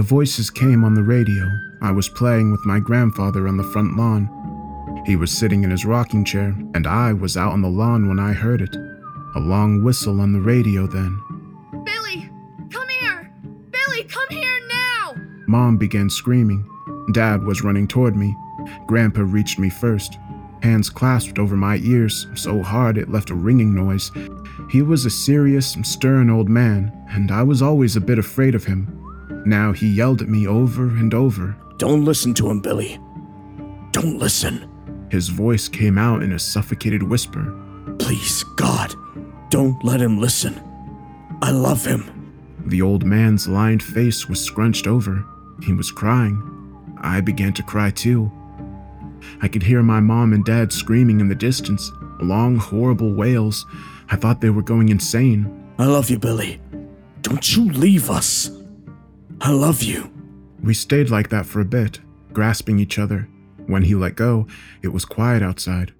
the voices came on the radio, I was playing with my grandfather on the front lawn. He was sitting in his rocking chair, and I was out on the lawn when I heard it. A long whistle on the radio then. Billy, come here! Billy, come here now! Mom began screaming. Dad was running toward me. Grandpa reached me first, hands clasped over my ears so hard it left a ringing noise. He was a serious, stern old man, and I was always a bit afraid of him. Now he yelled at me over and over. Don't listen to him, Billy. Don't listen. His voice came out in a suffocated whisper. Please, God, don't let him listen. I love him. The old man's lined face was scrunched over. He was crying. I began to cry too. I could hear my mom and dad screaming in the distance, long, horrible wails. I thought they were going insane. I love you, Billy. Don't you leave us. I love you. We stayed like that for a bit, grasping each other. When he let go, it was quiet outside.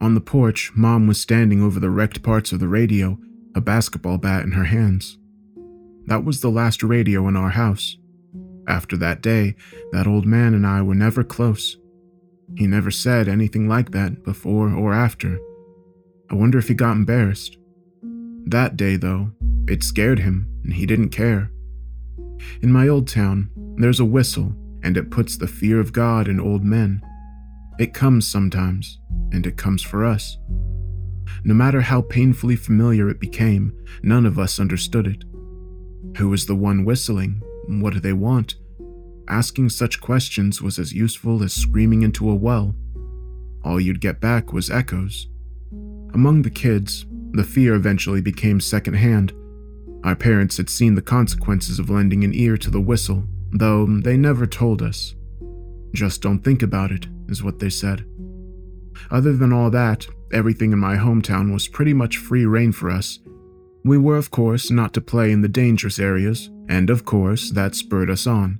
On the porch, Mom was standing over the wrecked parts of the radio, a basketball bat in her hands. That was the last radio in our house. After that day, that old man and I were never close. He never said anything like that before or after. I wonder if he got embarrassed. That day, though, it scared him, and he didn't care. In my old town, there's a whistle, and it puts the fear of God in old men. It comes sometimes, and it comes for us. No matter how painfully familiar it became, none of us understood it. Who is the one whistling? What do they want? Asking such questions was as useful as screaming into a well. All you'd get back was echoes. Among the kids, the fear eventually became secondhand. Our parents had seen the consequences of lending an ear to the whistle, though they never told us. Just don't think about it, is what they said. Other than all that, everything in my hometown was pretty much free reign for us. We were, of course, not to play in the dangerous areas, and of course, that spurred us on.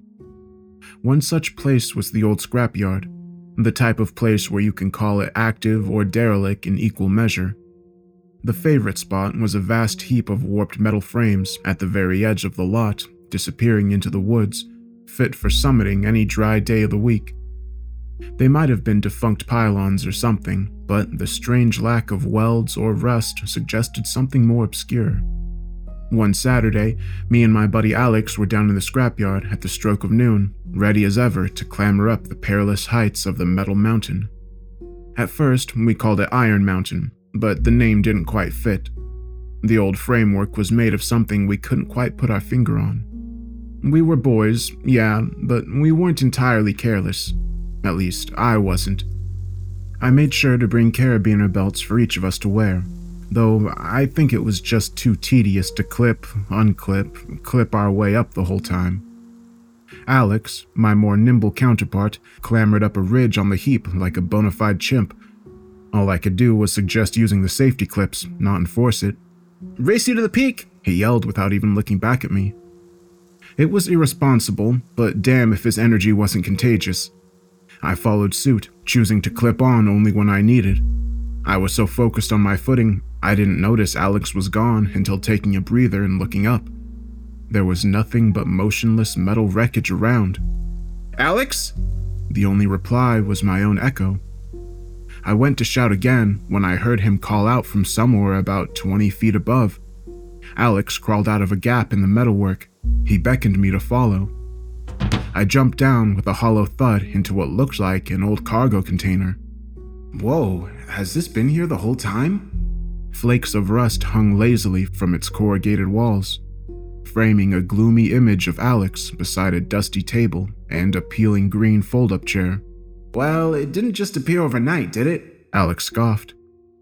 One such place was the old scrapyard, the type of place where you can call it active or derelict in equal measure. The favorite spot was a vast heap of warped metal frames at the very edge of the lot, disappearing into the woods, fit for summiting any dry day of the week. They might have been defunct pylons or something, but the strange lack of welds or rust suggested something more obscure. One Saturday, me and my buddy Alex were down in the scrapyard at the stroke of noon, ready as ever to clamber up the perilous heights of the Metal Mountain. At first, we called it Iron Mountain, but the name didn't quite fit. The old framework was made of something we couldn't quite put our finger on. We were boys, yeah, but we weren't entirely careless. At least, I wasn't. I made sure to bring carabiner belts for each of us to wear, though I think it was just too tedious to clip, unclip, clip our way up the whole time. Alex, my more nimble counterpart, clambered up a ridge on the heap like a bona fide chimp. All I could do was suggest using the safety clips, not enforce it. Race you to the peak, he yelled without even looking back at me. It was irresponsible, but damn if his energy wasn't contagious. I followed suit, choosing to clip on only when I needed. I was so focused on my footing, I didn't notice Alex was gone until taking a breather and looking up. There was nothing but motionless metal wreckage around. Alex? The only reply was my own echo. I went to shout again when I heard him call out from somewhere about 20 feet above. Alex crawled out of a gap in the metalwork. He beckoned me to follow. I jumped down with a hollow thud into what looked like an old cargo container. Whoa, has this been here the whole time? Flakes of rust hung lazily from its corrugated walls, framing a gloomy image of Alex beside a dusty table and a peeling green fold up chair. Well, it didn't just appear overnight, did it? Alex scoffed.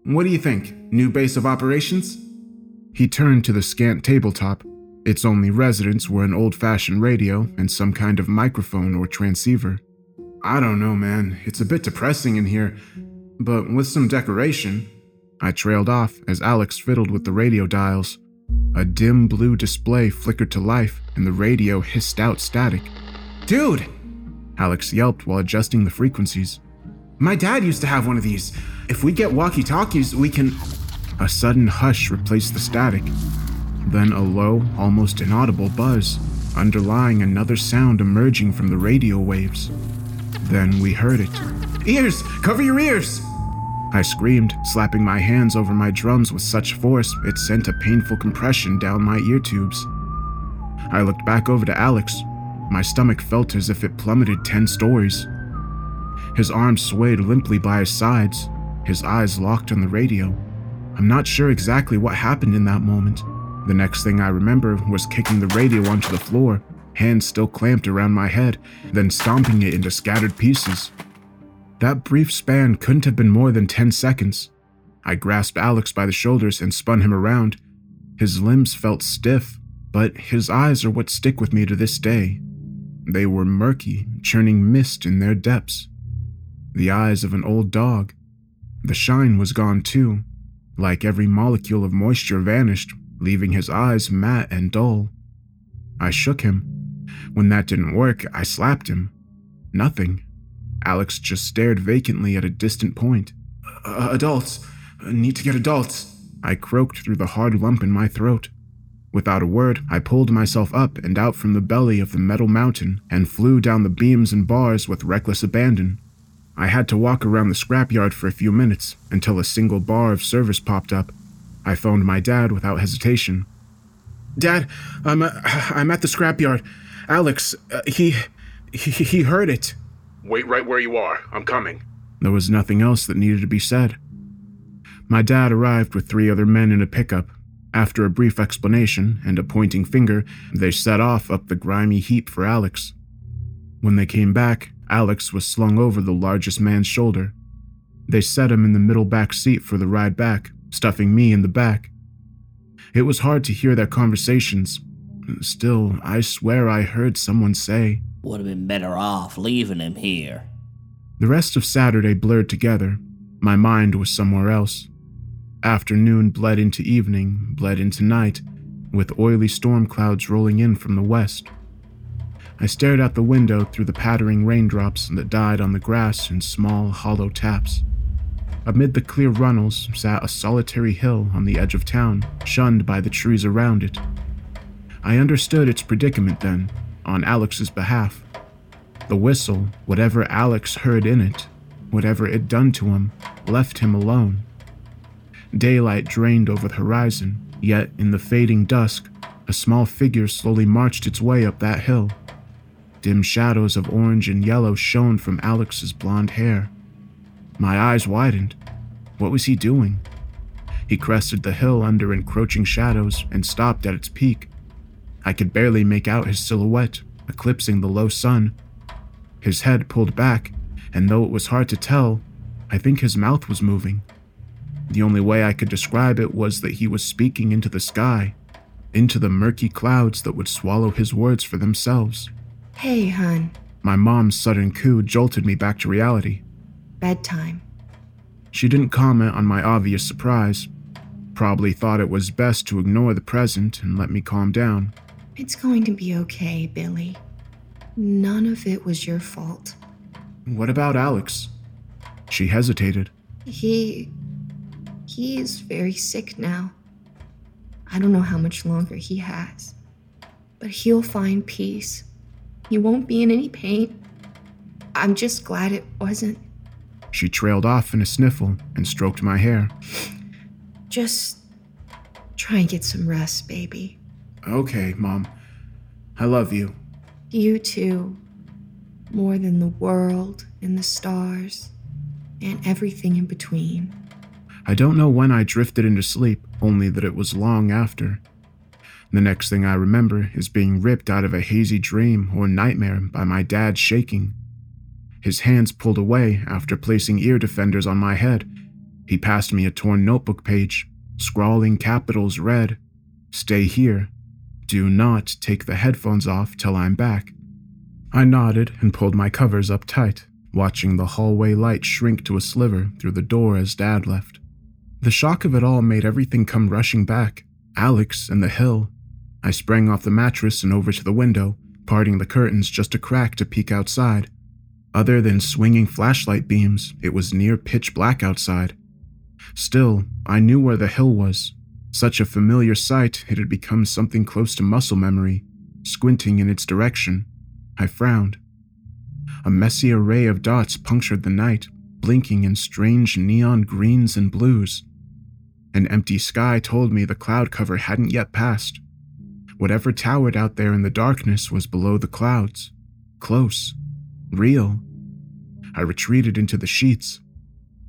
What do you think? New base of operations? He turned to the scant tabletop. Its only residents were an old fashioned radio and some kind of microphone or transceiver. I don't know, man. It's a bit depressing in here, but with some decoration. I trailed off as Alex fiddled with the radio dials. A dim blue display flickered to life and the radio hissed out static. Dude! Alex yelped while adjusting the frequencies. My dad used to have one of these. If we get walkie talkies, we can. A sudden hush replaced the static. Then a low, almost inaudible buzz. underlying another sound emerging from the radio waves. Then we heard it. Ears! Cover your ears! I screamed, slapping my hands over my drums with such force it sent a painful compression down my ear tubes. I looked back over to Alex. My stomach felt as if it plummeted 10 stories. His arms swayed limply by his sides, his eyes locked on the radio. I'm not sure exactly what happened in that moment. The next thing I remember was kicking the radio onto the floor, hands still clamped around my head, then stomping it into scattered pieces. That brief span couldn't have been more than 10 seconds. I grasped Alex by the shoulders and spun him around. His limbs felt stiff, but his eyes are what stick with me to this day. They were murky, churning mist in their depths. The eyes of an old dog. The shine was gone too, like every molecule of moisture vanished, leaving his eyes matte and dull. I shook him. When that didn't work, I slapped him. Nothing. Alex just stared vacantly at a distant point. Uh, adults. Need to get adults. I croaked through the hard lump in my throat. Without a word, I pulled myself up and out from the belly of the metal mountain and flew down the beams and bars with reckless abandon. I had to walk around the scrapyard for a few minutes until a single bar of service popped up. I phoned my dad without hesitation. Dad, I'm, uh, I'm at the scrapyard. Alex, uh, he, he, he heard it. Wait right where you are. I'm coming. There was nothing else that needed to be said. My dad arrived with three other men in a pickup. After a brief explanation and a pointing finger, they set off up the grimy heap for Alex. When they came back, Alex was slung over the largest man's shoulder. They set him in the middle back seat for the ride back, stuffing me in the back. It was hard to hear their conversations. Still, I swear I heard someone say, would have been better off leaving him here. The rest of Saturday blurred together. My mind was somewhere else. Afternoon bled into evening, bled into night, with oily storm clouds rolling in from the west. I stared out the window through the pattering raindrops that died on the grass in small, hollow taps. Amid the clear runnels sat a solitary hill on the edge of town, shunned by the trees around it. I understood its predicament then, on Alex's behalf. The whistle, whatever Alex heard in it, whatever it done to him, left him alone. Daylight drained over the horizon, yet in the fading dusk, a small figure slowly marched its way up that hill. Dim shadows of orange and yellow shone from Alex's blonde hair. My eyes widened. What was he doing? He crested the hill under encroaching shadows and stopped at its peak. I could barely make out his silhouette, eclipsing the low sun. His head pulled back, and though it was hard to tell, I think his mouth was moving. The only way I could describe it was that he was speaking into the sky, into the murky clouds that would swallow his words for themselves. Hey, hon. My mom's sudden coo jolted me back to reality. Bedtime. She didn't comment on my obvious surprise. Probably thought it was best to ignore the present and let me calm down. It's going to be okay, Billy. None of it was your fault. What about Alex? She hesitated. He. He is very sick now. I don't know how much longer he has. But he'll find peace. He won't be in any pain. I'm just glad it wasn't. She trailed off in a sniffle and stroked my hair. Just try and get some rest, baby. Okay, Mom. I love you. You too. More than the world and the stars and everything in between. I don't know when I drifted into sleep, only that it was long after. The next thing I remember is being ripped out of a hazy dream or nightmare by my dad shaking. His hands pulled away after placing ear defenders on my head. He passed me a torn notebook page, scrawling capitals read, Stay here. Do not take the headphones off till I'm back. I nodded and pulled my covers up tight, watching the hallway light shrink to a sliver through the door as Dad left. The shock of it all made everything come rushing back Alex and the hill. I sprang off the mattress and over to the window, parting the curtains just a crack to peek outside. Other than swinging flashlight beams, it was near pitch black outside. Still, I knew where the hill was, such a familiar sight, it had become something close to muscle memory, squinting in its direction. I frowned. A messy array of dots punctured the night, blinking in strange neon greens and blues. An empty sky told me the cloud cover hadn't yet passed. Whatever towered out there in the darkness was below the clouds. Close. Real. I retreated into the sheets.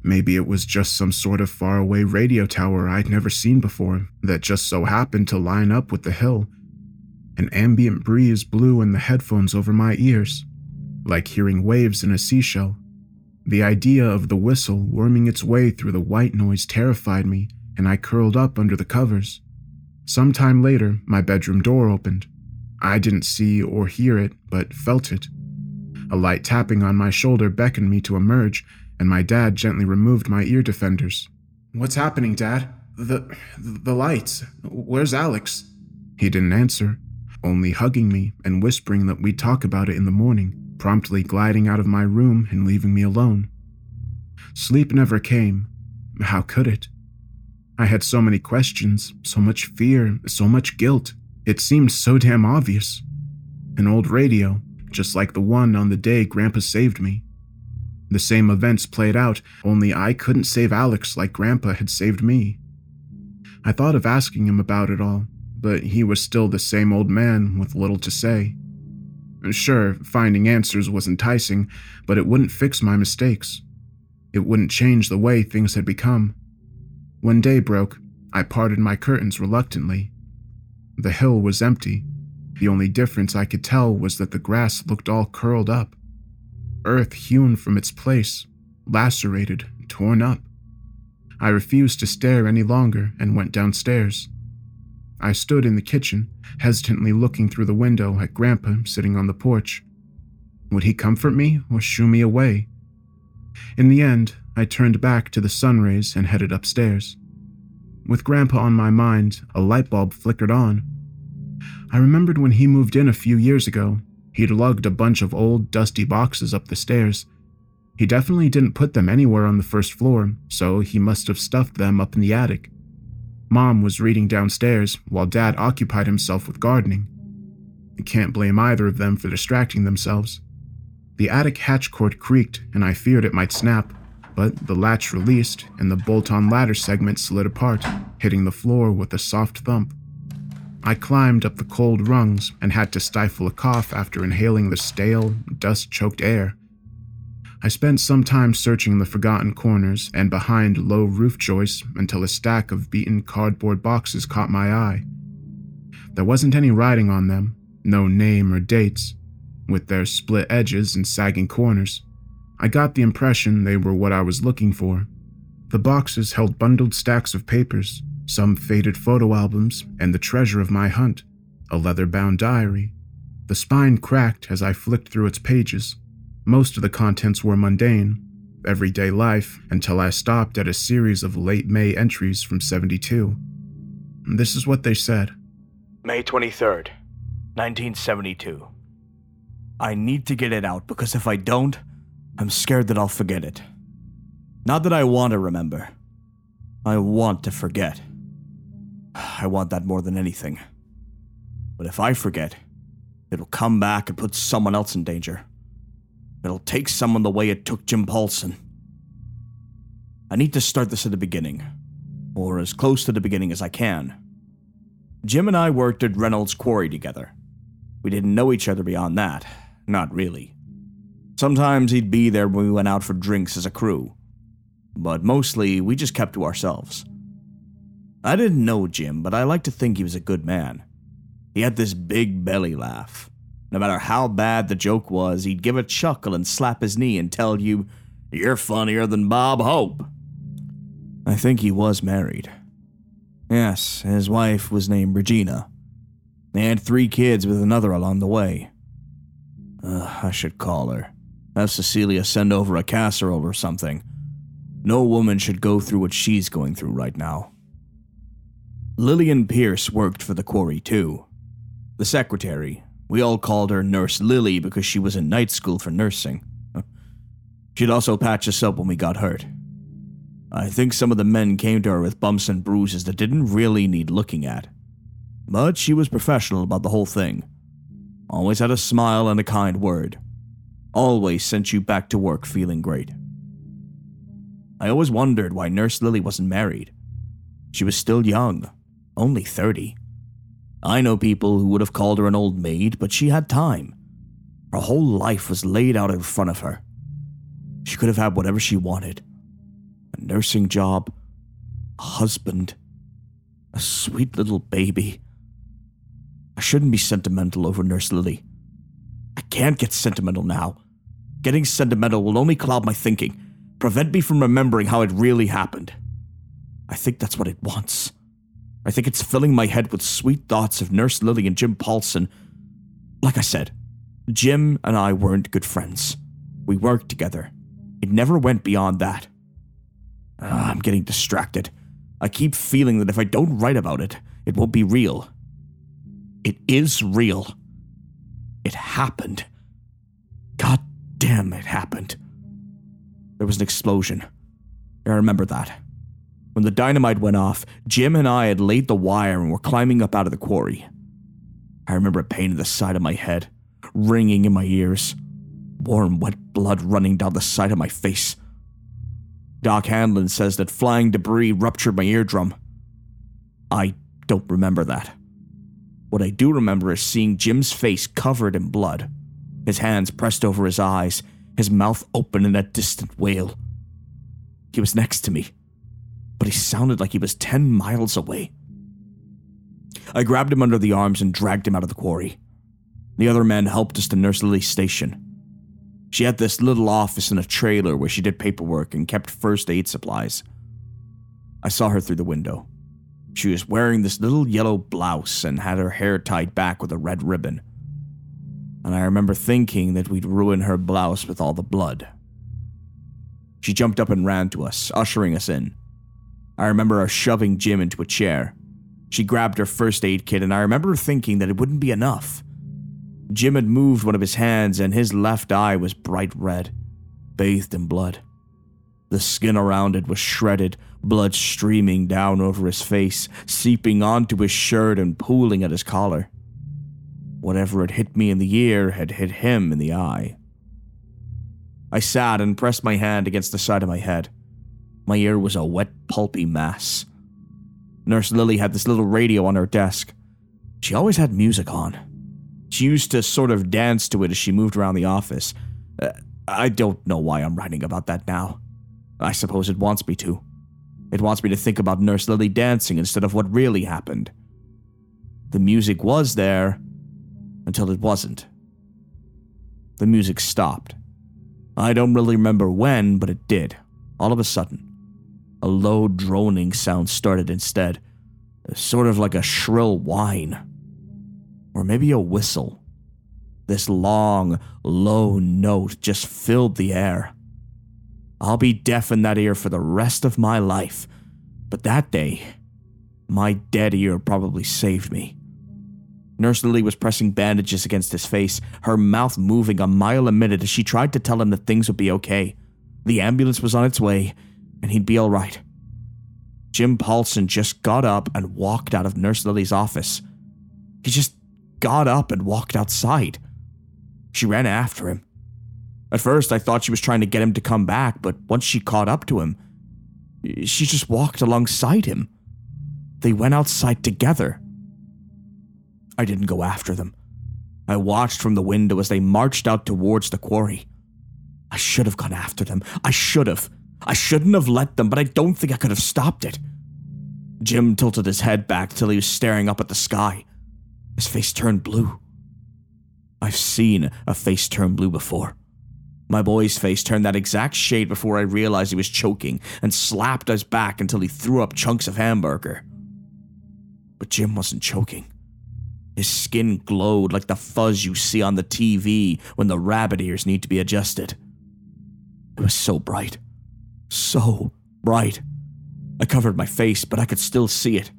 Maybe it was just some sort of faraway radio tower I'd never seen before that just so happened to line up with the hill. An ambient breeze blew in the headphones over my ears, like hearing waves in a seashell. The idea of the whistle worming its way through the white noise terrified me, and I curled up under the covers. Some time later, my bedroom door opened. I didn't see or hear it, but felt it. A light tapping on my shoulder beckoned me to emerge, and my dad gently removed my ear defenders. What's happening, Dad? The the lights. Where's Alex? He didn't answer, only hugging me and whispering that we'd talk about it in the morning, promptly gliding out of my room and leaving me alone. Sleep never came. How could it? I had so many questions, so much fear, so much guilt. It seemed so damn obvious. An old radio, just like the one on the day Grandpa saved me. The same events played out, only I couldn't save Alex like Grandpa had saved me. I thought of asking him about it all, but he was still the same old man with little to say. Sure, finding answers was enticing, but it wouldn't fix my mistakes. It wouldn't change the way things had become. When day broke, I parted my curtains reluctantly. The hill was empty. The only difference I could tell was that the grass looked all curled up earth hewn from its place, lacerated, torn up. I refused to stare any longer and went downstairs. I stood in the kitchen, hesitantly looking through the window at Grandpa sitting on the porch. Would he comfort me or shoo me away? In the end, I turned back to the sun rays and headed upstairs. With Grandpa on my mind, a light bulb flickered on. I remembered when he moved in a few years ago He'd lugged a bunch of old, dusty boxes up the stairs. He definitely didn't put them anywhere on the first floor, so he must have stuffed them up in the attic. Mom was reading downstairs while Dad occupied himself with gardening. I can't blame either of them for distracting themselves. The attic hatch cord creaked, and I feared it might snap, but the latch released and the bolt on ladder segment slid apart, hitting the floor with a soft thump. I climbed up the cold rungs and had to stifle a cough after inhaling the stale, dust choked air. I spent some time searching the forgotten corners and behind low roof joists until a stack of beaten cardboard boxes caught my eye. There wasn't any writing on them, no name or dates, with their split edges and sagging corners. I got the impression they were what I was looking for. The boxes held bundled stacks of papers, some faded photo albums, and the treasure of my hunt, a leather bound diary. The spine cracked as I flicked through its pages. Most of the contents were mundane, everyday life, until I stopped at a series of late May entries from 72. This is what they said May 23rd, 1972. I need to get it out because if I don't, I'm scared that I'll forget it. Not that I want to remember, I want to forget. I want that more than anything. But if I forget, it'll come back and put someone else in danger. It'll take someone the way it took Jim Paulson. I need to start this at the beginning, or as close to the beginning as I can. Jim and I worked at Reynolds Quarry together. We didn't know each other beyond that, not really. Sometimes he'd be there when we went out for drinks as a crew, but mostly we just kept to ourselves. I didn't know Jim, but I like to think he was a good man. He had this big belly laugh. No matter how bad the joke was, he'd give a chuckle and slap his knee and tell you, You're funnier than Bob Hope. I think he was married. Yes, his wife was named Regina. They had three kids with another along the way. Uh, I should call her. Have Cecilia send over a casserole or something. No woman should go through what she's going through right now. Lillian Pierce worked for the quarry too. The secretary, we all called her Nurse Lily because she was in night school for nursing. She'd also patch us up when we got hurt. I think some of the men came to her with bumps and bruises that didn't really need looking at. But she was professional about the whole thing. always had a smile and a kind word, always sent you back to work feeling great. I always wondered why Nurse Lily wasn't married. She was still young, only 30. I know people who would have called her an old maid, but she had time. Her whole life was laid out in front of her. She could have had whatever she wanted a nursing job, a husband, a sweet little baby. I shouldn't be sentimental over Nurse Lily. I can't get sentimental now. Getting sentimental will only cloud my thinking, prevent me from remembering how it really happened. I think that's what it wants. I think it's filling my head with sweet thoughts of Nurse Lily and Jim Paulson. Like I said, Jim and I weren't good friends. We worked together. It never went beyond that. Ah, I'm getting distracted. I keep feeling that if I don't write about it, it won't be real. It is real. It happened. God damn, it happened. There was an explosion. I remember that. When the dynamite went off, Jim and I had laid the wire and were climbing up out of the quarry. I remember a pain in the side of my head, ringing in my ears, warm, wet blood running down the side of my face. Doc Hanlon says that flying debris ruptured my eardrum. I don't remember that. What I do remember is seeing Jim's face covered in blood, his hands pressed over his eyes, his mouth open in a distant wail. He was next to me, but he sounded like he was 10 miles away. I grabbed him under the arms and dragged him out of the quarry. The other men helped us to Nurse Lily's station. She had this little office in a trailer where she did paperwork and kept first aid supplies. I saw her through the window. She was wearing this little yellow blouse and had her hair tied back with a red ribbon. And I remember thinking that we'd ruin her blouse with all the blood. She jumped up and ran to us, ushering us in. I remember her shoving Jim into a chair. She grabbed her first aid kit, and I remember thinking that it wouldn't be enough. Jim had moved one of his hands, and his left eye was bright red, bathed in blood. The skin around it was shredded, blood streaming down over his face, seeping onto his shirt and pooling at his collar. Whatever had hit me in the ear had hit him in the eye. I sat and pressed my hand against the side of my head. My ear was a wet, pulpy mass. Nurse Lily had this little radio on her desk. She always had music on. She used to sort of dance to it as she moved around the office. Uh, I don't know why I'm writing about that now. I suppose it wants me to. It wants me to think about Nurse Lily dancing instead of what really happened. The music was there until it wasn't. The music stopped. I don't really remember when, but it did. All of a sudden, a low droning sound started instead, sort of like a shrill whine or maybe a whistle. This long, low note just filled the air. I'll be deaf in that ear for the rest of my life, but that day, my dead ear probably saved me. Nurse Lily was pressing bandages against his face, her mouth moving a mile a minute as she tried to tell him that things would be okay. The ambulance was on its way, and he'd be all right. Jim Paulson just got up and walked out of Nurse Lily's office. He just got up and walked outside. She ran after him. At first, I thought she was trying to get him to come back, but once she caught up to him, she just walked alongside him. They went outside together. I didn't go after them. I watched from the window as they marched out towards the quarry. I should have gone after them. I should have. I shouldn't have let them, but I don't think I could have stopped it. Jim tilted his head back till he was staring up at the sky. His face turned blue. I've seen a face turn blue before. My boy's face turned that exact shade before I realized he was choking and slapped us back until he threw up chunks of hamburger. But Jim wasn't choking. His skin glowed like the fuzz you see on the TV when the rabbit ears need to be adjusted. It was so bright. So bright. I covered my face, but I could still see it.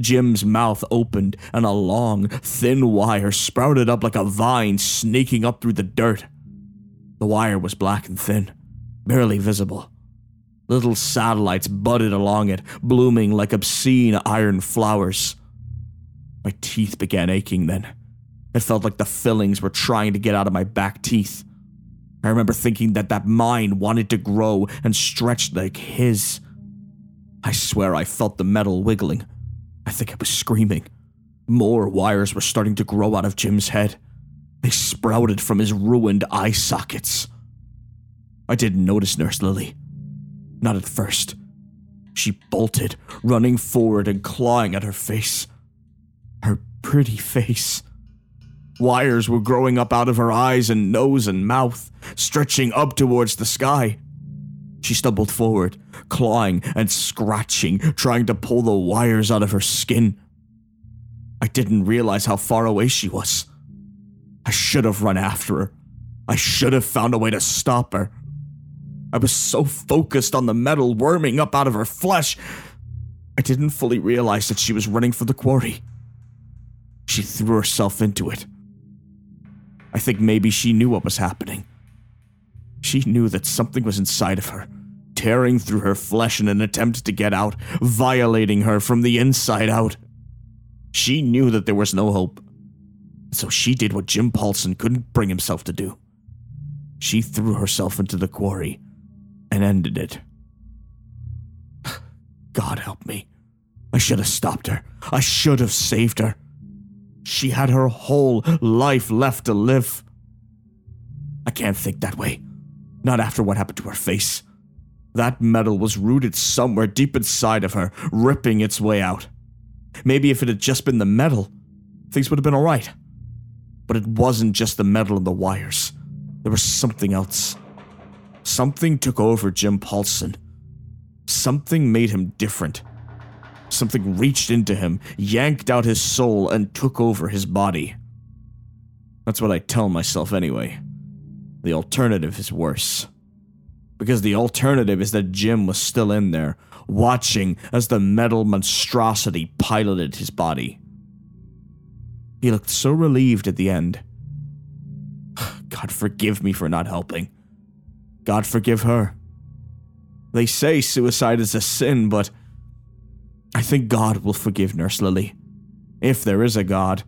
Jim's mouth opened, and a long, thin wire sprouted up like a vine snaking up through the dirt. The wire was black and thin, barely visible. Little satellites budded along it, blooming like obscene iron flowers. My teeth began aching then. It felt like the fillings were trying to get out of my back teeth. I remember thinking that that mine wanted to grow and stretch like his. I swear I felt the metal wiggling. I think I was screaming. More wires were starting to grow out of Jim's head. They sprouted from his ruined eye sockets. I didn't notice Nurse Lily. Not at first. She bolted, running forward and clawing at her face. Pretty face. Wires were growing up out of her eyes and nose and mouth, stretching up towards the sky. She stumbled forward, clawing and scratching, trying to pull the wires out of her skin. I didn't realize how far away she was. I should have run after her. I should have found a way to stop her. I was so focused on the metal worming up out of her flesh, I didn't fully realize that she was running for the quarry. She threw herself into it. I think maybe she knew what was happening. She knew that something was inside of her, tearing through her flesh in an attempt to get out, violating her from the inside out. She knew that there was no hope. So she did what Jim Paulson couldn't bring himself to do. She threw herself into the quarry and ended it. God help me. I should have stopped her. I should have saved her. She had her whole life left to live. I can't think that way. Not after what happened to her face. That metal was rooted somewhere deep inside of her, ripping its way out. Maybe if it had just been the metal, things would have been alright. But it wasn't just the metal and the wires. There was something else. Something took over Jim Paulson. Something made him different. Something reached into him, yanked out his soul, and took over his body. That's what I tell myself anyway. The alternative is worse. Because the alternative is that Jim was still in there, watching as the metal monstrosity piloted his body. He looked so relieved at the end. God forgive me for not helping. God forgive her. They say suicide is a sin, but I think God will forgive Nurse Lily. If there is a God,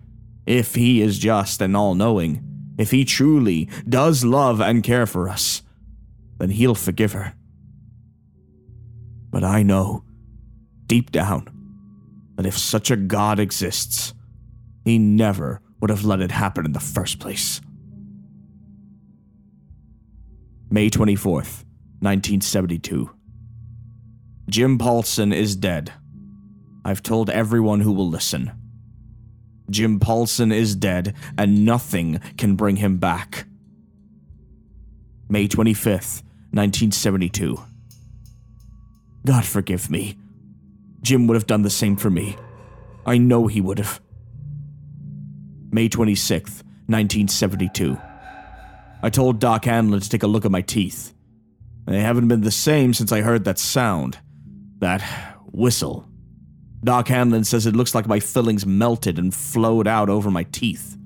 if He is just and all knowing, if He truly does love and care for us, then He'll forgive her. But I know, deep down, that if such a God exists, He never would have let it happen in the first place. May 24th, 1972. Jim Paulson is dead. I've told everyone who will listen. Jim Paulson is dead, and nothing can bring him back. May 25th, 1972. God forgive me. Jim would have done the same for me. I know he would have. May 26th, 1972. I told Doc Hanlon to take a look at my teeth. They haven't been the same since I heard that sound. That whistle. Doc Hanlon says it looks like my fillings melted and flowed out over my teeth,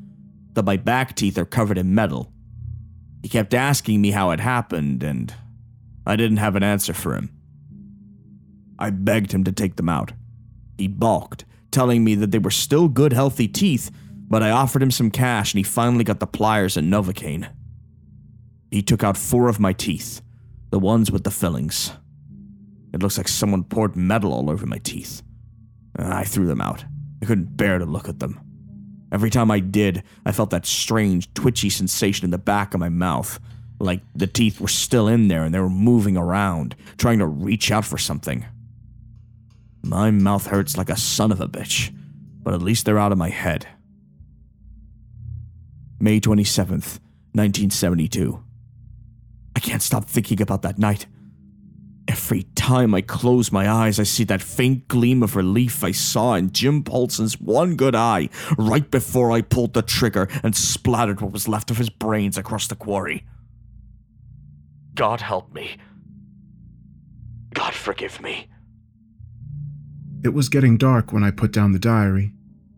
that my back teeth are covered in metal. He kept asking me how it happened, and I didn't have an answer for him. I begged him to take them out. He balked, telling me that they were still good, healthy teeth, but I offered him some cash and he finally got the pliers and Novocaine. He took out four of my teeth, the ones with the fillings. It looks like someone poured metal all over my teeth. I threw them out. I couldn't bear to look at them. Every time I did, I felt that strange, twitchy sensation in the back of my mouth, like the teeth were still in there and they were moving around, trying to reach out for something. My mouth hurts like a son of a bitch, but at least they're out of my head. May 27th, 1972. I can't stop thinking about that night. Every time I close my eyes, I see that faint gleam of relief I saw in Jim Paulson's one good eye right before I pulled the trigger and splattered what was left of his brains across the quarry. God help me. God forgive me. It was getting dark when I put down the diary.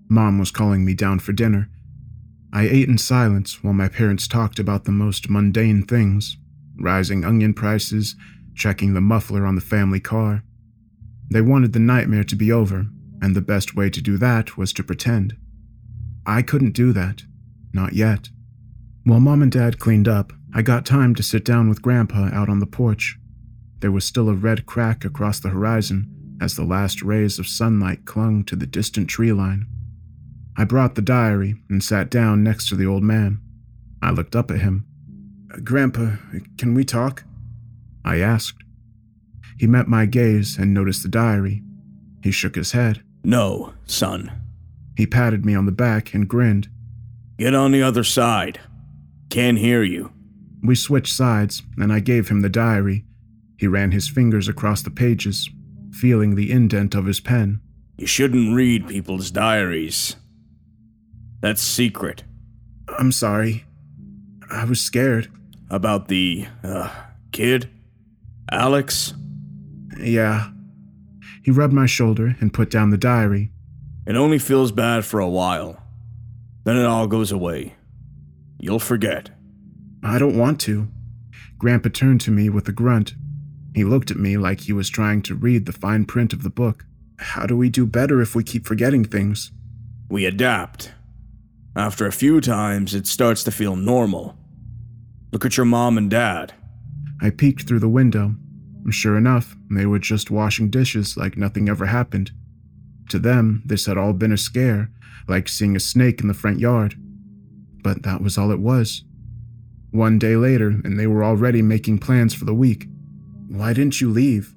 Mom was calling me down for dinner. I ate in silence while my parents talked about the most mundane things rising onion prices, checking the muffler on the family car. They wanted the nightmare to be over, and the best way to do that was to pretend. I couldn't do that. not yet. While mom and dad cleaned up, I got time to sit down with grandpa out on the porch. There was still a red crack across the horizon as the last rays of sunlight clung to the distant tree line. I brought the diary and sat down next to the old man. I looked up at him. Grandpa, can we talk? I asked. He met my gaze and noticed the diary. He shook his head. No, son. He patted me on the back and grinned. Get on the other side. Can't hear you. We switched sides, and I gave him the diary. He ran his fingers across the pages, feeling the indent of his pen. You shouldn't read people's diaries. That's secret. I'm sorry. I was scared. About the, uh, kid? Alex? Yeah. He rubbed my shoulder and put down the diary. It only feels bad for a while. Then it all goes away. You'll forget. I don't want to. Grandpa turned to me with a grunt. He looked at me like he was trying to read the fine print of the book. How do we do better if we keep forgetting things? We adapt. After a few times, it starts to feel normal. Look at your mom and dad. I peeked through the window. Sure enough, they were just washing dishes like nothing ever happened. To them, this had all been a scare, like seeing a snake in the front yard. But that was all it was. One day later, and they were already making plans for the week. Why didn't you leave?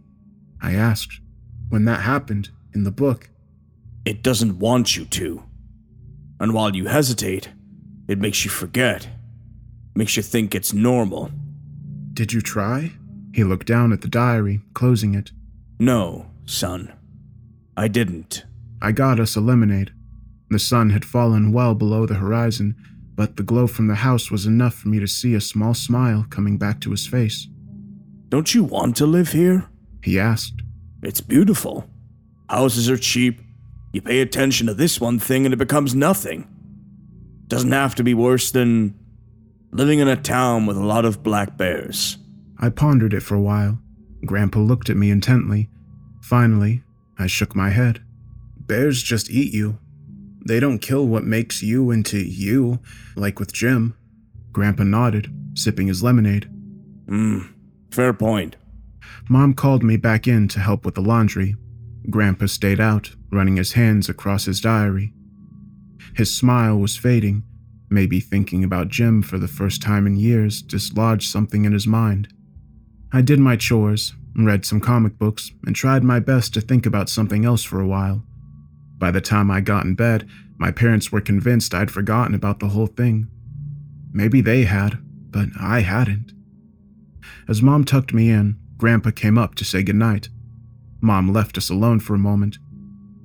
I asked. When that happened, in the book. It doesn't want you to. And while you hesitate, it makes you forget. Makes you think it's normal. Did you try? He looked down at the diary, closing it. No, son. I didn't. I got us a lemonade. The sun had fallen well below the horizon, but the glow from the house was enough for me to see a small smile coming back to his face. Don't you want to live here? He asked. It's beautiful. Houses are cheap. You pay attention to this one thing and it becomes nothing. Doesn't have to be worse than living in a town with a lot of black bears. I pondered it for a while. Grandpa looked at me intently. Finally, I shook my head. Bears just eat you. They don't kill what makes you into you, like with Jim. Grandpa nodded, sipping his lemonade. Hmm, fair point. Mom called me back in to help with the laundry. Grandpa stayed out, running his hands across his diary. His smile was fading. Maybe thinking about Jim for the first time in years dislodged something in his mind. I did my chores, read some comic books, and tried my best to think about something else for a while. By the time I got in bed, my parents were convinced I'd forgotten about the whole thing. Maybe they had, but I hadn't. As Mom tucked me in, Grandpa came up to say goodnight. Mom left us alone for a moment.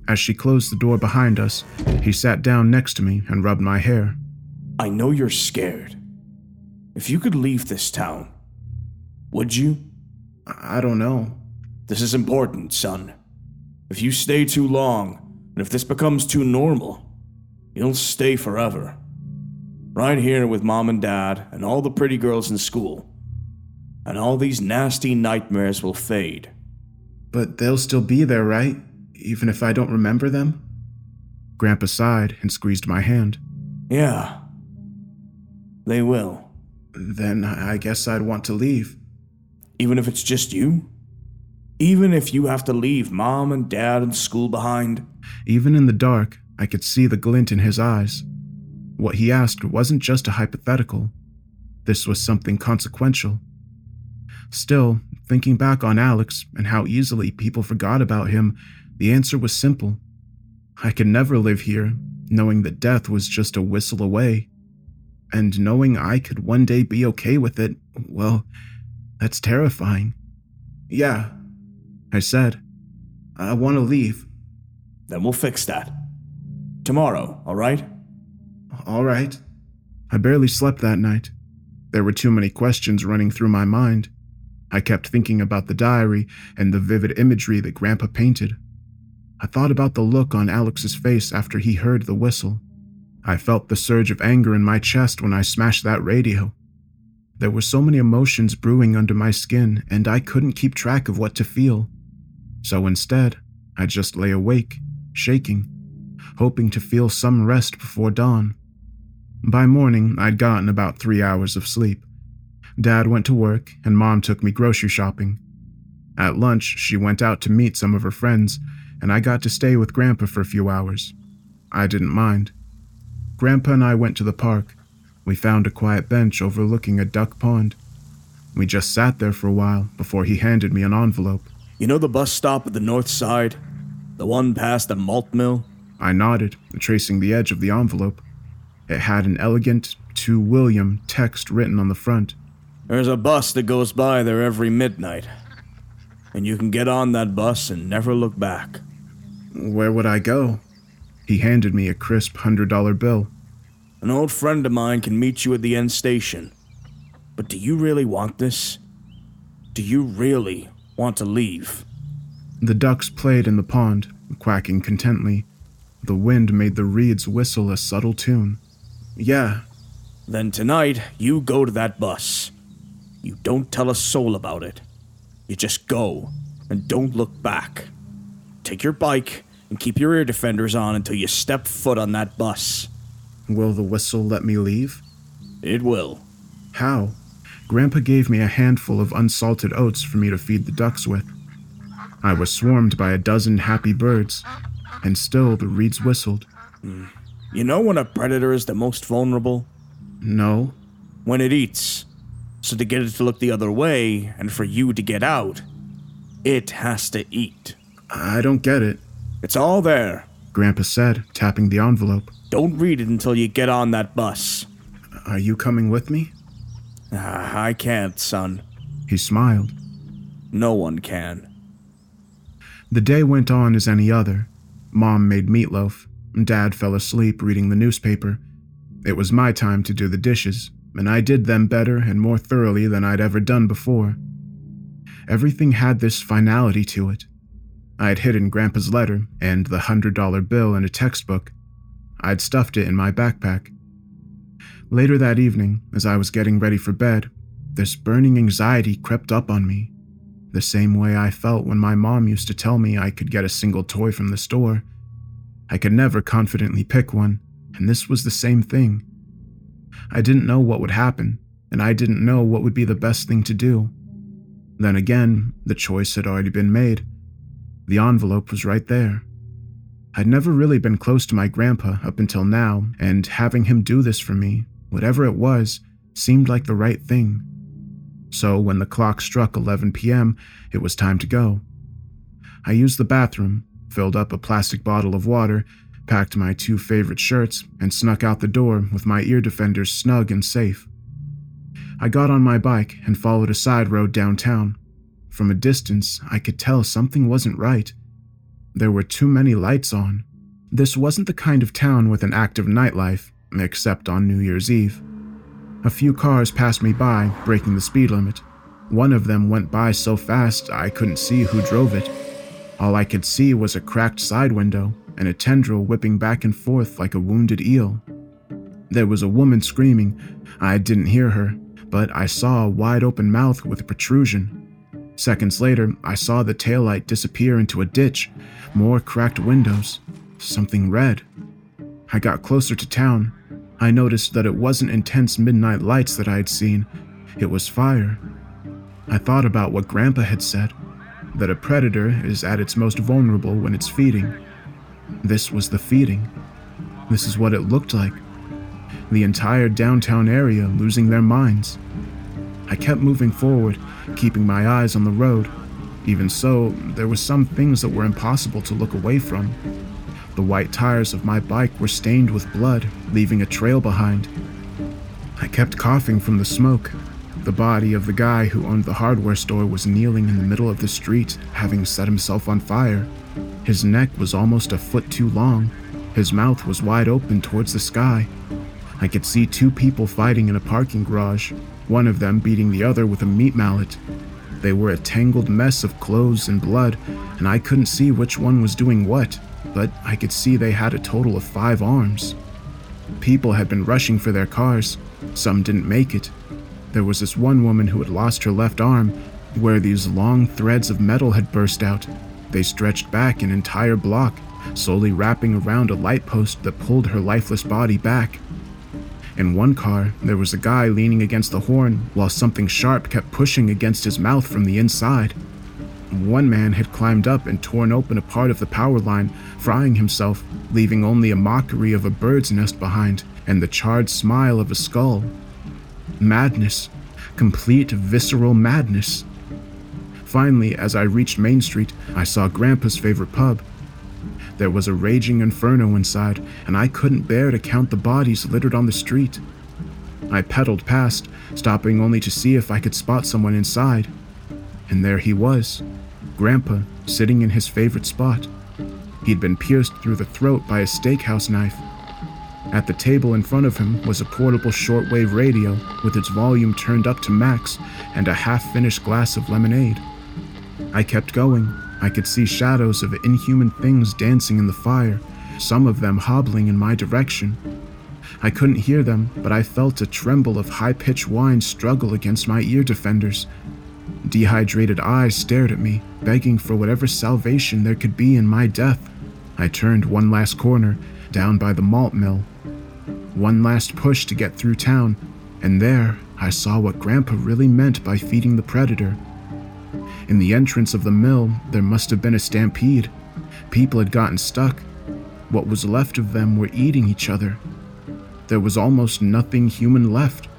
As she closed the door behind us, he sat down next to me and rubbed my hair. I know you're scared. If you could leave this town, would you? I don't know. This is important, son. If you stay too long, and if this becomes too normal, you'll stay forever. Right here with mom and dad and all the pretty girls in school. And all these nasty nightmares will fade. But they'll still be there, right? Even if I don't remember them? Grandpa sighed and squeezed my hand. Yeah. They will. Then I guess I'd want to leave. Even if it's just you? Even if you have to leave mom and dad and school behind? Even in the dark, I could see the glint in his eyes. What he asked wasn't just a hypothetical, this was something consequential. Still, thinking back on Alex and how easily people forgot about him, the answer was simple. I could never live here, knowing that death was just a whistle away. And knowing I could one day be okay with it, well, that's terrifying. Yeah, I said. I want to leave. Then we'll fix that. Tomorrow, all right? All right. I barely slept that night. There were too many questions running through my mind. I kept thinking about the diary and the vivid imagery that Grandpa painted. I thought about the look on Alex's face after he heard the whistle. I felt the surge of anger in my chest when I smashed that radio. There were so many emotions brewing under my skin, and I couldn't keep track of what to feel. So instead, I just lay awake, shaking, hoping to feel some rest before dawn. By morning, I'd gotten about three hours of sleep. Dad went to work, and Mom took me grocery shopping. At lunch, she went out to meet some of her friends, and I got to stay with Grandpa for a few hours. I didn't mind. Grandpa and I went to the park. We found a quiet bench overlooking a duck pond. We just sat there for a while before he handed me an envelope. You know the bus stop at the north side? The one past the malt mill? I nodded, tracing the edge of the envelope. It had an elegant, to William text written on the front. There's a bus that goes by there every midnight. And you can get on that bus and never look back. Where would I go? He handed me a crisp hundred dollar bill. An old friend of mine can meet you at the end station. But do you really want this? Do you really want to leave? The ducks played in the pond, quacking contently. The wind made the reeds whistle a subtle tune. Yeah, Then tonight, you go to that bus. You don't tell a soul about it. You just go, and don't look back. Take your bike and keep your ear defenders on until you step foot on that bus. will the whistle let me leave? It will. How? Grandpa gave me a handful of unsalted oats for me to feed the ducks with. I was swarmed by a dozen happy birds, and still the reeds whistled. Hmm. You know when a predator is the most vulnerable? No, When it eats. So to get it to look the other way, and for you to get out, it has to eat. I don't get it, It's all there. Grandpa said, tapping the envelope. Don't read it until you get on that bus. Are you coming with me? Ah, I can't, son. He smiled. No one can. The day went on as any other. Mom made meatloaf. Dad fell asleep reading the newspaper. It was my time to do the dishes, and I did them better and more thoroughly than I'd ever done before. Everything had this finality to it. I had hidden Grandpa's letter and the hundred dollar bill in a textbook. I'd stuffed it in my backpack. Later that evening, as I was getting ready for bed, this burning anxiety crept up on me the same way I felt when my mom used to tell me I could get a single toy from the store. I could never confidently pick one, and this was the same thing. I didn't know what would happen, and I didn't know what would be the best thing to do. Then again, the choice had already been made. The envelope was right there. I'd never really been close to my grandpa up until now, and having him do this for me, whatever it was, seemed like the right thing. So when the clock struck 11 p.m., it was time to go. I used the bathroom, filled up a plastic bottle of water, packed my two favorite shirts, and snuck out the door with my ear defenders snug and safe. I got on my bike and followed a side road downtown. From a distance, I could tell something wasn't right. There were too many lights on. This wasn't the kind of town with an active nightlife, except on New Year's Eve. A few cars passed me by, breaking the speed limit. One of them went by so fast I couldn't see who drove it. All I could see was a cracked side window and a tendril whipping back and forth like a wounded eel. There was a woman screaming. I didn't hear her, but I saw a wide open mouth with a protrusion. Seconds later, I saw the taillight disappear into a ditch, more cracked windows, something red. I got closer to town. I noticed that it wasn't intense midnight lights that I had seen, it was fire. I thought about what Grandpa had said that a predator is at its most vulnerable when it's feeding. This was the feeding. This is what it looked like. The entire downtown area losing their minds. I kept moving forward, keeping my eyes on the road. Even so, there were some things that were impossible to look away from. The white tires of my bike were stained with blood, leaving a trail behind. I kept coughing from the smoke. The body of the guy who owned the hardware store was kneeling in the middle of the street, having set himself on fire. His neck was almost a foot too long. His mouth was wide open towards the sky. I could see two people fighting in a parking garage, one of them beating the other with a meat mallet. They were a tangled mess of clothes and blood, and I couldn't see which one was doing what, but I could see they had a total of five arms. People had been rushing for their cars. Some didn't make it. There was this one woman who had lost her left arm, where these long threads of metal had burst out. They stretched back an entire block, slowly wrapping around a light post that pulled her lifeless body back. In one car, there was a guy leaning against the horn while something sharp kept pushing against his mouth from the inside. One man had climbed up and torn open a part of the power line, frying himself, leaving only a mockery of a bird's nest behind and the charred smile of a skull. Madness. Complete visceral madness. Finally, as I reached Main Street, I saw Grandpa's favorite pub. There was a raging inferno inside, and I couldn't bear to count the bodies littered on the street. I pedaled past, stopping only to see if I could spot someone inside. And there he was, Grandpa, sitting in his favorite spot. He'd been pierced through the throat by a steakhouse knife. At the table in front of him was a portable shortwave radio with its volume turned up to max and a half finished glass of lemonade. I kept going. I could see shadows of inhuman things dancing in the fire, some of them hobbling in my direction. I couldn't hear them, but I felt a tremble of high pitched whine struggle against my ear defenders. Dehydrated eyes stared at me, begging for whatever salvation there could be in my death. I turned one last corner, down by the malt mill. One last push to get through town, and there I saw what Grandpa really meant by feeding the predator. In the entrance of the mill, there must have been a stampede. People had gotten stuck. What was left of them were eating each other. There was almost nothing human left.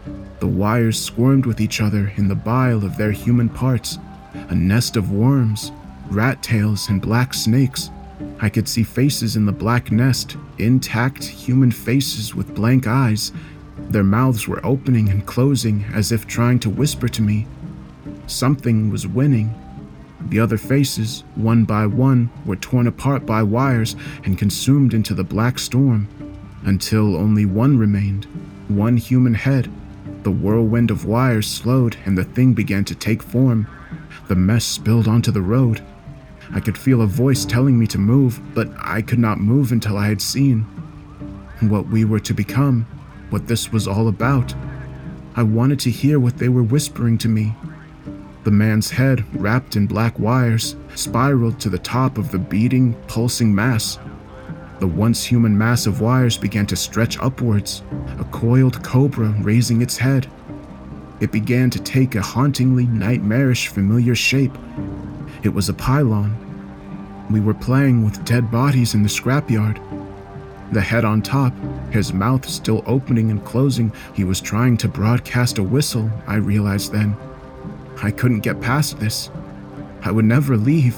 The wires squirmed with each other in the bile of their human parts. A nest of worms, rat tails, and black snakes. I could see faces in the black nest, intact human faces with blank eyes. Their mouths were opening and closing as if trying to whisper to me. Something was winning. The other faces, one by one, were torn apart by wires and consumed into the black storm, until only one remained one human head. The whirlwind of wires slowed and the thing began to take form. The mess spilled onto the road. I could feel a voice telling me to move, but I could not move until I had seen what we were to become, what this was all about. I wanted to hear what they were whispering to me. The man's head, wrapped in black wires, spiraled to the top of the beating, pulsing mass. The once human mass of wires began to stretch upwards, a coiled cobra raising its head. It began to take a hauntingly nightmarish familiar shape. It was a pylon. We were playing with dead bodies in the scrapyard. The head on top, his mouth still opening and closing, he was trying to broadcast a whistle, I realized then. I couldn't get past this. I would never leave.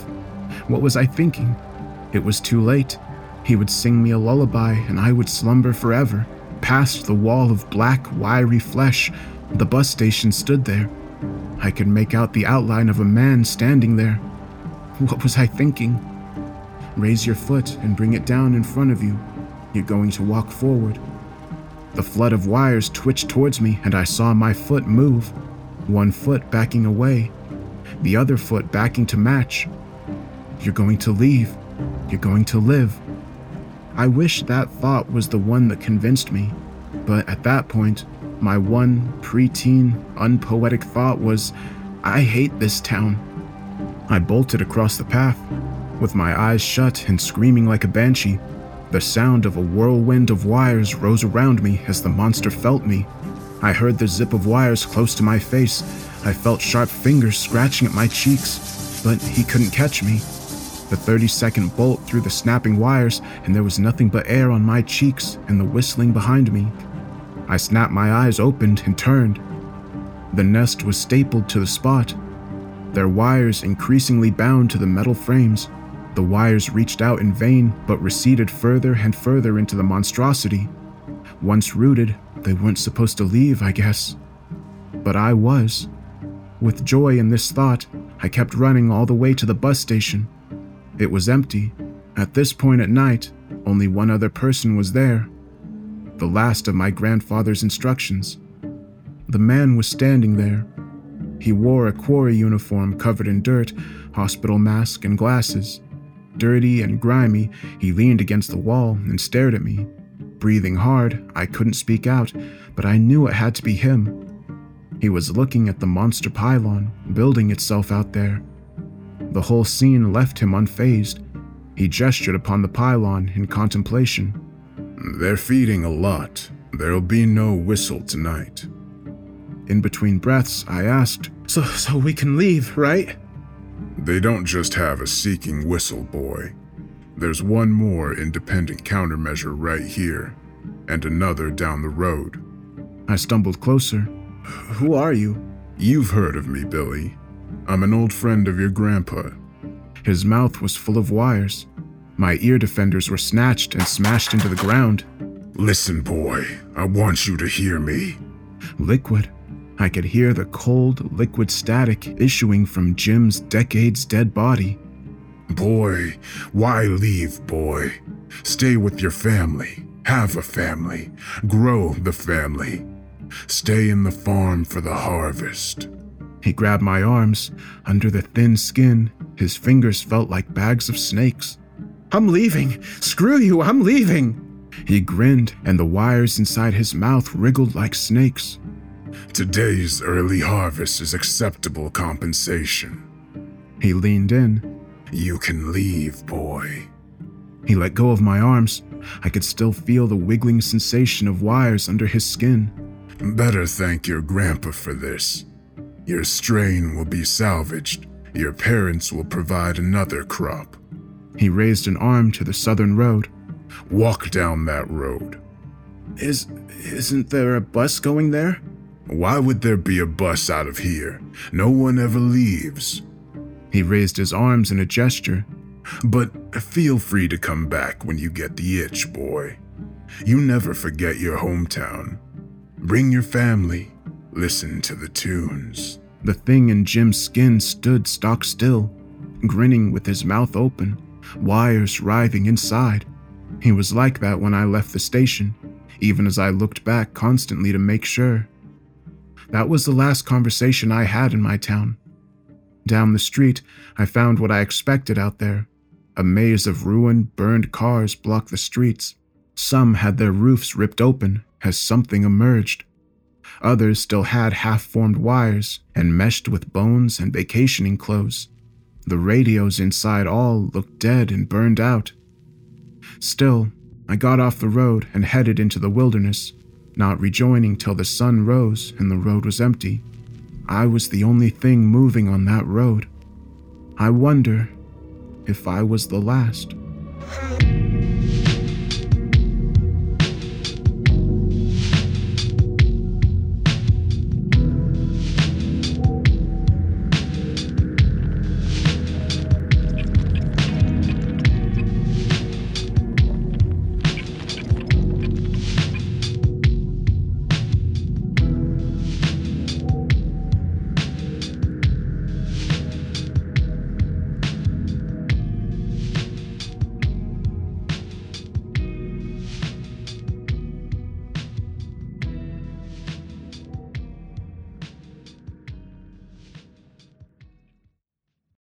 What was I thinking? It was too late. He would sing me a lullaby and I would slumber forever. Past the wall of black, wiry flesh, the bus station stood there. I could make out the outline of a man standing there. What was I thinking? Raise your foot and bring it down in front of you. You're going to walk forward. The flood of wires twitched towards me, and I saw my foot move one foot backing away, the other foot backing to match. You're going to leave. You're going to live. I wish that thought was the one that convinced me, but at that point, my one preteen, unpoetic thought was, I hate this town. I bolted across the path, with my eyes shut and screaming like a banshee. The sound of a whirlwind of wires rose around me as the monster felt me I heard the zip of wires close to my face. I felt sharp fingers scratching at my cheeks, but he couldn't catch me. The 30 second bolt through the snapping wires, and there was nothing but air on my cheeks and the whistling behind me. I snapped my eyes open and turned. The nest was stapled to the spot, their wires increasingly bound to the metal frames. The wires reached out in vain, but receded further and further into the monstrosity. Once rooted, they weren't supposed to leave, I guess. But I was. With joy in this thought, I kept running all the way to the bus station. It was empty. At this point at night, only one other person was there. The last of my grandfather's instructions. The man was standing there. He wore a quarry uniform covered in dirt, hospital mask, and glasses. Dirty and grimy, he leaned against the wall and stared at me. Breathing hard, I couldn't speak out, but I knew it had to be him. He was looking at the monster pylon, building itself out there. The whole scene left him unfazed. He gestured upon the pylon in contemplation. They're feeding a lot. There'll be no whistle tonight. In between breaths, I asked, So, so we can leave, right? They don't just have a seeking whistle, boy. There's one more independent countermeasure right here, and another down the road. I stumbled closer. Who are you? You've heard of me, Billy. I'm an old friend of your grandpa. His mouth was full of wires. My ear defenders were snatched and smashed into the ground. Listen, boy, I want you to hear me. Liquid. I could hear the cold, liquid static issuing from Jim's decades dead body. Boy, why leave, boy? Stay with your family. Have a family. Grow the family. Stay in the farm for the harvest. He grabbed my arms. Under the thin skin, his fingers felt like bags of snakes. I'm leaving. Screw you, I'm leaving. He grinned, and the wires inside his mouth wriggled like snakes. Today's early harvest is acceptable compensation. He leaned in. You can leave, boy. He let go of my arms. I could still feel the wiggling sensation of wires under his skin. Better thank your grandpa for this. Your strain will be salvaged. Your parents will provide another crop. He raised an arm to the southern road. Walk down that road. Is isn't there a bus going there? Why would there be a bus out of here? No one ever leaves. He raised his arms in a gesture. But feel free to come back when you get the itch, boy. You never forget your hometown. Bring your family. Listen to the tunes. The thing in Jim's skin stood stock still, grinning with his mouth open, wires writhing inside. He was like that when I left the station, even as I looked back constantly to make sure. That was the last conversation I had in my town. Down the street, I found what I expected out there. A maze of ruined, burned cars blocked the streets. Some had their roofs ripped open as something emerged. Others still had half formed wires and meshed with bones and vacationing clothes. The radios inside all looked dead and burned out. Still, I got off the road and headed into the wilderness, not rejoining till the sun rose and the road was empty. I was the only thing moving on that road. I wonder if I was the last.